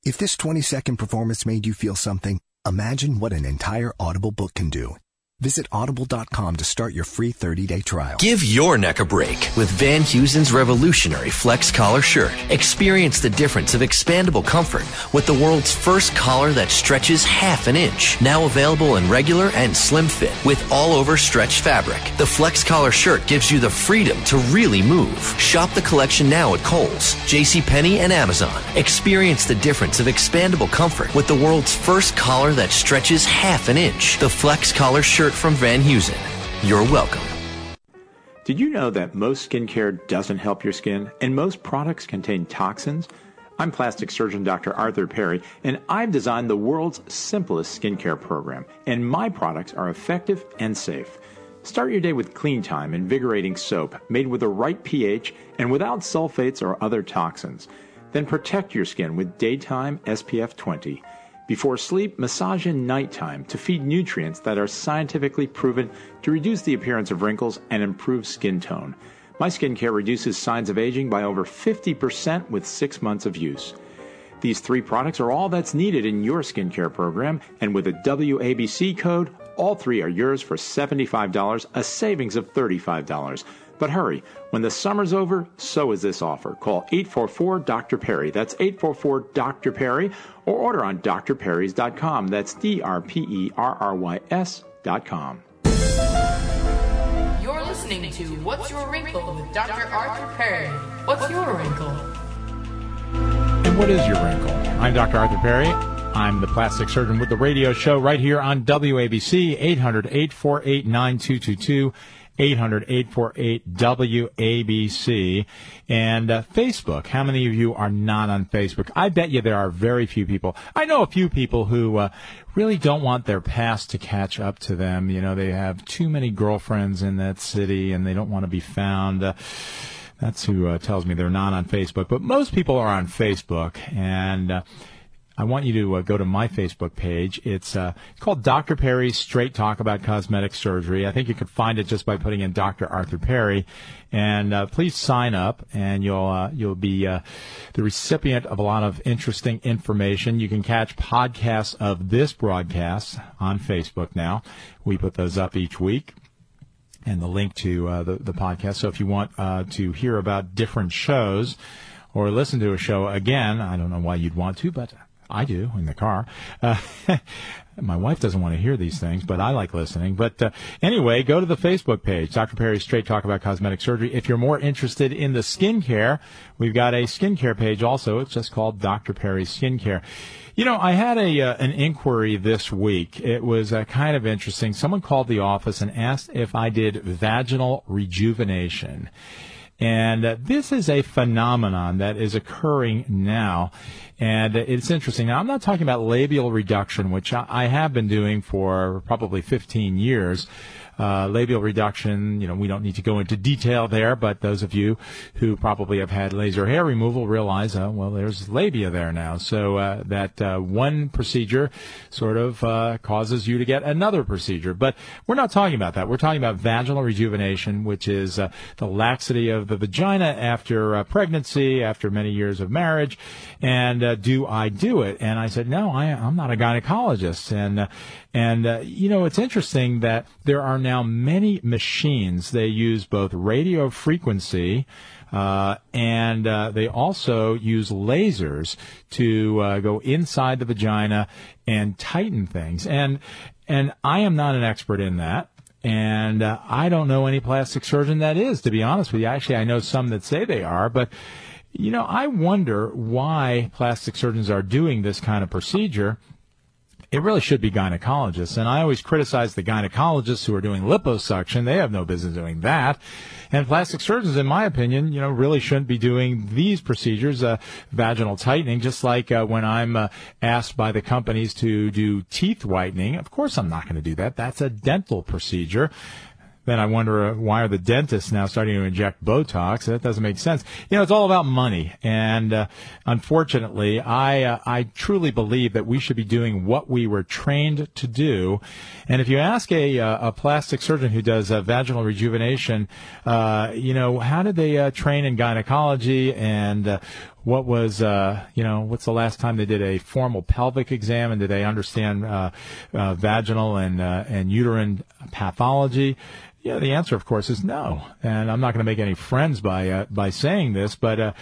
If this 20 second performance made you feel something, imagine what an entire Audible book can do. Visit audible.com to start your free 30 day trial. Give your neck a break with Van Heusen's revolutionary flex collar shirt. Experience the difference of expandable comfort with the world's first collar that stretches half an inch. Now available in regular and slim fit with all over stretched fabric. The flex collar shirt gives you the freedom to really move. Shop the collection now at Kohl's, JCPenney, and Amazon. Experience the difference of expandable comfort with the world's first collar that stretches half an inch. The flex collar shirt from Van Heusen. You're welcome. Did you know that most skincare doesn't help your skin and most products contain toxins? I'm plastic surgeon Dr. Arthur Perry, and I've designed the world's simplest skincare program, and my products are effective and safe. Start your day with Clean Time invigorating soap made with the right pH and without sulfates or other toxins. Then protect your skin with daytime SPF 20. Before sleep, massage in nighttime to feed nutrients that are scientifically proven to reduce the appearance of wrinkles and improve skin tone. My skincare reduces signs of aging by over 50% with six months of use. These three products are all that's needed in your skincare program, and with a WABC code, all three are yours for $75, a savings of $35. But hurry, when the summer's over, so is this offer. Call 844 Dr. Perry. That's 844 Dr. Perry, or order on drperrys.com. That's D R P E R R Y S.com. You're listening to What's Your Wrinkle with Dr. Arthur Perry. What's your wrinkle? And what is your wrinkle? I'm Dr. Arthur Perry. I'm the plastic surgeon with the radio show right here on WABC, 800 848 9222. 800-848-WABC and uh, Facebook. How many of you are not on Facebook? I bet you there are very few people. I know a few people who uh, really don't want their past to catch up to them. You know, they have too many girlfriends in that city and they don't want to be found. Uh, that's who uh, tells me they're not on Facebook. But most people are on Facebook and uh, I want you to uh, go to my Facebook page. It's uh, called Dr. Perry's Straight Talk About Cosmetic Surgery. I think you can find it just by putting in Dr. Arthur Perry. And uh, please sign up, and you'll uh, you'll be uh, the recipient of a lot of interesting information. You can catch podcasts of this broadcast on Facebook now. We put those up each week and the link to uh, the, the podcast. So if you want uh, to hear about different shows or listen to a show again, I don't know why you'd want to, but I do in the car. Uh, my wife doesn't want to hear these things, but I like listening. But uh, anyway, go to the Facebook page, Dr. Perry's Straight Talk About Cosmetic Surgery. If you're more interested in the skincare, we've got a skincare page also. It's just called Dr. Perry's Skincare. You know, I had a uh, an inquiry this week. It was uh, kind of interesting. Someone called the office and asked if I did vaginal rejuvenation. And uh, this is a phenomenon that is occurring now. And it's interesting. Now, I'm not talking about labial reduction, which I have been doing for probably 15 years. Uh, labial reduction, you know, we don't need to go into detail there, but those of you who probably have had laser hair removal realize, uh, well, there's labia there now. So uh, that uh, one procedure sort of uh, causes you to get another procedure. But we're not talking about that. We're talking about vaginal rejuvenation, which is uh, the laxity of the vagina after pregnancy, after many years of marriage. And do I do it? And I said, no, I, I'm not a gynecologist. And and, uh, you know, it's interesting that there are now many machines. They use both radio frequency, uh, and uh, they also use lasers to uh, go inside the vagina and tighten things. And, and I am not an expert in that. And uh, I don't know any plastic surgeon that is, to be honest with you. Actually, I know some that say they are, but you know, I wonder why plastic surgeons are doing this kind of procedure it really should be gynecologists. And I always criticize the gynecologists who are doing liposuction. They have no business doing that. And plastic surgeons, in my opinion, you know, really shouldn't be doing these procedures, uh, vaginal tightening, just like uh, when I'm uh, asked by the companies to do teeth whitening. Of course, I'm not going to do that. That's a dental procedure then I wonder uh, why are the dentists now starting to inject Botox? That doesn't make sense. You know, it's all about money, and uh, unfortunately, I uh, I truly believe that we should be doing what we were trained to do. And if you ask a uh, a plastic surgeon who does uh, vaginal rejuvenation, uh, you know, how did they train in gynecology and what was uh, you know what's the last time they did a formal pelvic exam and did they understand uh, uh, vaginal and and uterine pathology yeah, the answer, of course, is no. And I'm not going to make any friends by uh, by saying this, but uh,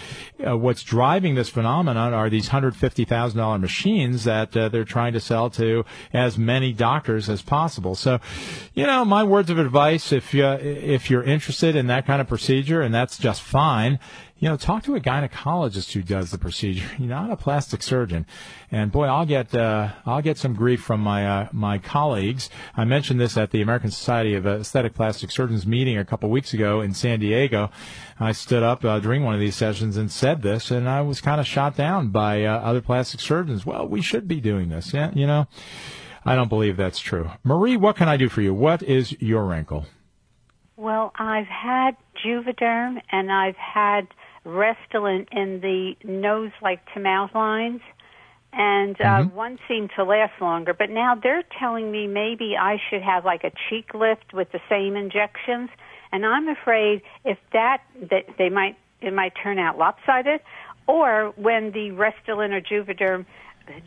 uh, what's driving this phenomenon are these hundred fifty thousand dollar machines that uh, they're trying to sell to as many doctors as possible. So, you know, my words of advice: if you if you're interested in that kind of procedure, and that's just fine, you know, talk to a gynecologist who does the procedure. Not a plastic surgeon. And boy, I'll get uh, I'll get some grief from my uh, my colleagues. I mentioned this at the American Society of Aesthetic Plastic Surgeons meeting a couple weeks ago in San Diego. I stood up uh, during one of these sessions and said this, and I was kind of shot down by uh, other plastic surgeons. Well, we should be doing this. Yeah, you know, I don't believe that's true. Marie, what can I do for you? What is your wrinkle? Well, I've had Juvederm and I've had Restylane in the nose like to mouth lines and uh, mm-hmm. one seemed to last longer. But now they're telling me maybe I should have like a cheek lift with the same injections, and I'm afraid if that that they might it might turn out lopsided, or when the Restylane or Juvederm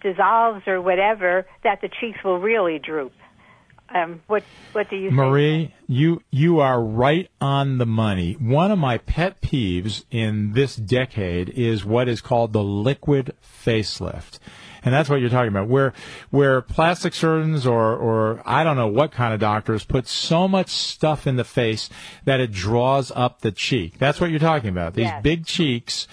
dissolves or whatever, that the cheeks will really droop. Um, what what do you Marie, you you are right on the money. One of my pet peeves in this decade is what is called the liquid facelift. And that's what you're talking about, where where plastic surgeons or or I don't know what kind of doctors put so much stuff in the face that it draws up the cheek. That's what you're talking about. These Yes. big cheeks.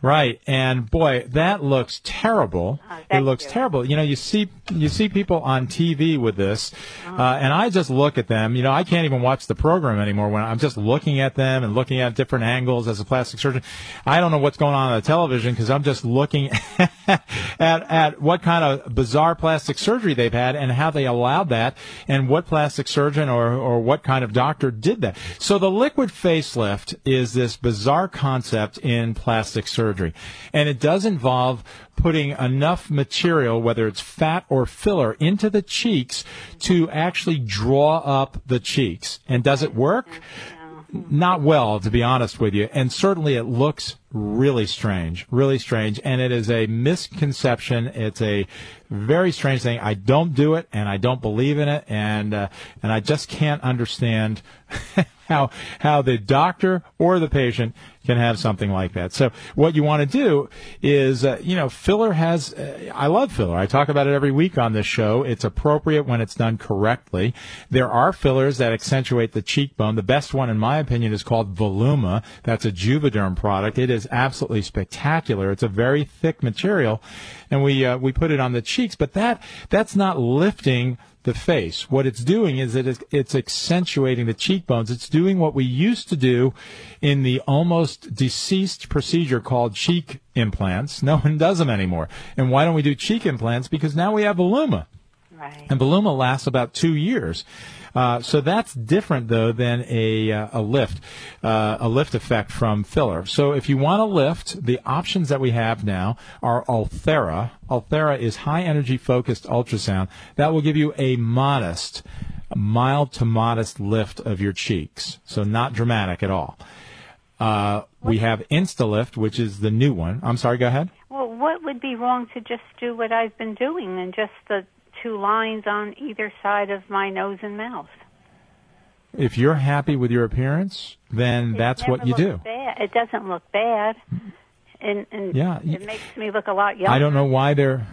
Right, and boy, that looks terrible. it looks terrible. You know, you see you see people on TV with this, uh, and I just look at them. You know, I can't even watch the program anymore when I'm just looking at them and looking at different angles as a plastic surgeon. I don't know what's going on on the television because I'm just looking at at what kind of bizarre plastic surgery they've had and how they allowed that, and what plastic surgeon or or what kind of doctor did that. So the liquid facelift is this bizarre concept in plastic surgery, and it does involve putting enough material, whether it's fat or filler, into the cheeks to actually draw up the cheeks. And does it work? Not well, to be honest with you. And certainly it looks really strange, really strange. And it is a misconception. It's a very strange thing. I don't do it and I don't believe in it. And, uh, and I just can't understand how, how the doctor or the patient can have something like that. So what you want to do is, uh, you know, filler has, uh, I love filler. I talk about it every week on this show. It's appropriate when it's done correctly. There are fillers that accentuate the cheekbone. The best one, in my opinion, is called Voluma. That's a Juvederm product. It is absolutely spectacular. It's a very thick material, and we uh, we put it on the cheeks. But that that's not lifting the face. What it's doing is that it's, accentuating the cheekbones. It's doing what we used to do in the almost deceased procedure called cheek implants. No one does them anymore. And why don't we do cheek implants? Because now we have Voluma. Right. And Voluma lasts about two years. Uh, so that's different though than a uh, a lift, uh, a lift effect from filler. So if you want to lift, the options that we have now are Ulthera. Ulthera is high energy focused ultrasound that will give you a modest, mild to modest lift of your cheeks. So not dramatic at all. Uh, we have InstaLift, which is the new one. I'm sorry. Go ahead. Well, what would be wrong to just do what I've been doing and just the two lines on either side of my nose and mouth? If you're happy with your appearance, then that's what you do. Bad. It doesn't look bad, and and Yeah, it makes me look a lot younger. I don't know why they're.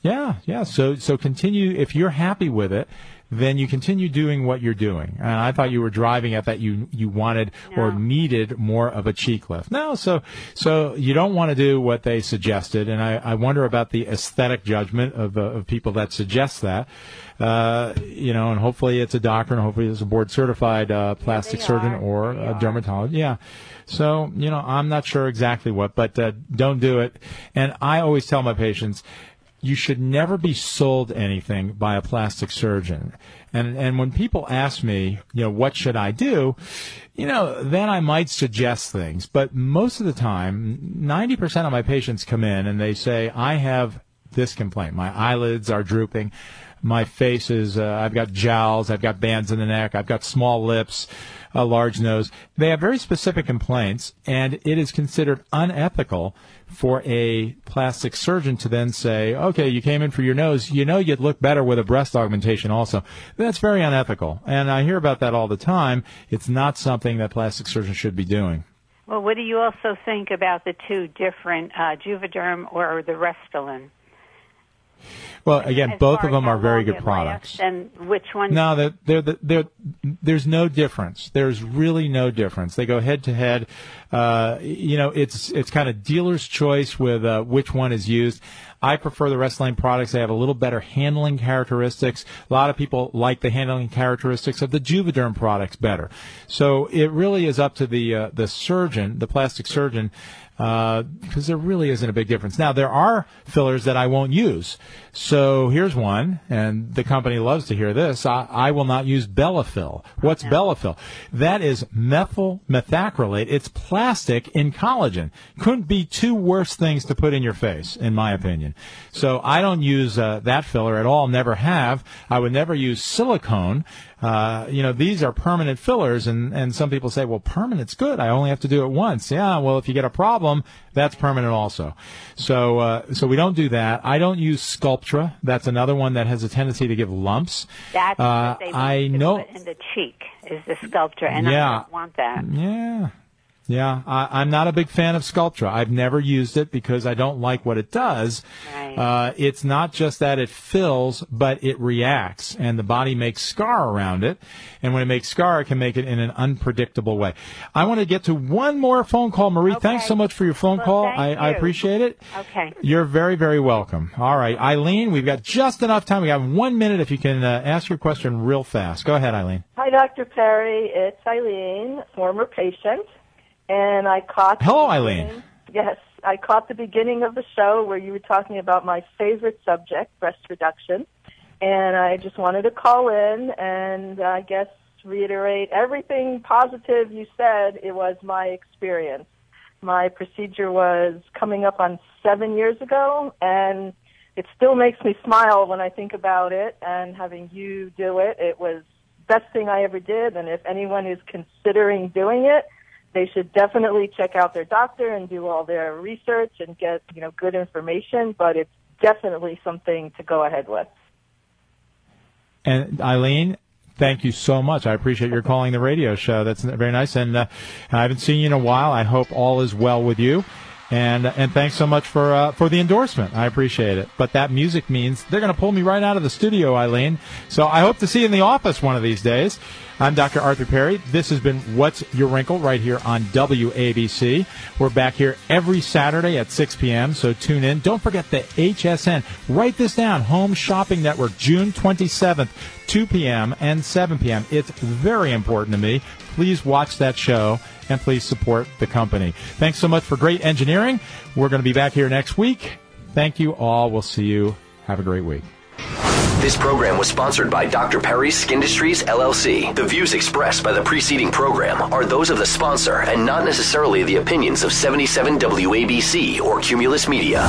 Yeah, yeah. So so continue. If you're happy with it, then you continue doing what you're doing. And I thought you were driving at that you you wanted or needed more of a cheek lift. No, so so you don't want to do what they suggested. And I, I wonder about the aesthetic judgment of uh, of people that suggest that. Uh, you know, and hopefully it's a doctor, and hopefully it's a board certified uh, plastic surgeon or a dermatologist. Yeah. So you know, I'm not sure exactly what, but uh, don't do it. And I always tell my patients you should never be sold anything by a plastic surgeon. And and when people ask me, you know, what should I do? You know, then I might suggest things. But most of the time, 90% of my patients come in and they say, I have this complaint. My eyelids are drooping. My face is, uh, I've got jowls. I've got bands in the neck. I've got small lips, a large nose. They have very specific complaints, and it is considered unethical for a plastic surgeon to then say, okay, you came in for your nose. You know you'd look better with a breast augmentation also. That's very unethical. And I hear about that all the time. It's not something that plastic surgeons should be doing. Well, what do you also think about the two different uh, Juvederm or the Restylane? Well, again, both of them are very good products. And which one? No, they're, they're, they're, there's no difference. There's really no difference. They go head to head. Uh, you know, it's it's kind of dealer's choice with uh, which one is used. I prefer the Restylane products. They have a little better handling characteristics. A lot of people like the handling characteristics of the Juvederm products better. So it really is up to the uh, the surgeon, the plastic surgeon, because there really isn't a big difference. Now there are fillers that I won't use. So here's one, and the company loves to hear this. I, I will not use Bellafill. What's Bellafill? That is methyl methacrylate. It's plastic in collagen. Couldn't be two worse things to put in your face, in my opinion. So I don't use uh, that filler at all. Never have. I would never use silicone. Uh, you know, these are permanent fillers, and, and some people say, well, permanent's good. I only have to do it once. Yeah, well, if you get a problem, that's permanent also. So, uh, so we don't do that. I don't use Sculptra. That's another one that has a tendency to give lumps. That's Uh, what they want I know. put in the cheek is the sculpture, and I don't want that. Yeah. Yeah, I, I'm not a big fan of Sculptra. I've never used it because I don't like what it does. Uh, it's not just that it fills, but it reacts, and the body makes scar around it. And when it makes scar, it can make it in an unpredictable way. I want to get to one more phone call, Marie. Thanks so much for your phone call. I, I appreciate it. Okay. You're very, very welcome. All right, Eileen, we've got just enough time. We got one minute. If you can uh, ask your question real fast, go ahead, Eileen. Hi, Dr. Perry. It's Eileen, former patient. And I caught. Hello, Eileen. Yes, I caught the beginning of the show where you were talking about my favorite subject, breast reduction. And I just wanted to call in and uh, I guess reiterate everything positive you said. It was my experience. My procedure was coming up on seven years ago, and it still makes me smile when I think about it. And having you do it, it was best thing I ever did. And if anyone is considering doing it, they should definitely check out their doctor and do all their research and get you know good information. But it's definitely something to go ahead with. And Eileen, thank you so much. I appreciate your calling the radio show. That's very nice. And uh, I haven't seen you in a while. I hope all is well with you. And and thanks so much for uh, for the endorsement. I appreciate it. But that music means they're going to pull me right out of the studio, Eileen. So I hope to see you in the office one of these days. I'm Dr. Arthur Perry. This has been What's Your Wrinkle right here on WABC. We're back here every Saturday at 6 p.m. So tune in. Don't forget the HSN. Write this down. Home Shopping Network, June 27th, 2 p.m. and 7 p.m. It's very important to me. Please watch that show and please support the company. Thanks so much for great engineering. We're going to be back here next week. Thank you all. We'll see you. Have a great week. This program was sponsored by Dr. Perry's Skin Industries LLC. The views expressed by the preceding program are those of the sponsor and not necessarily the opinions of 77 WABC or Cumulus Media.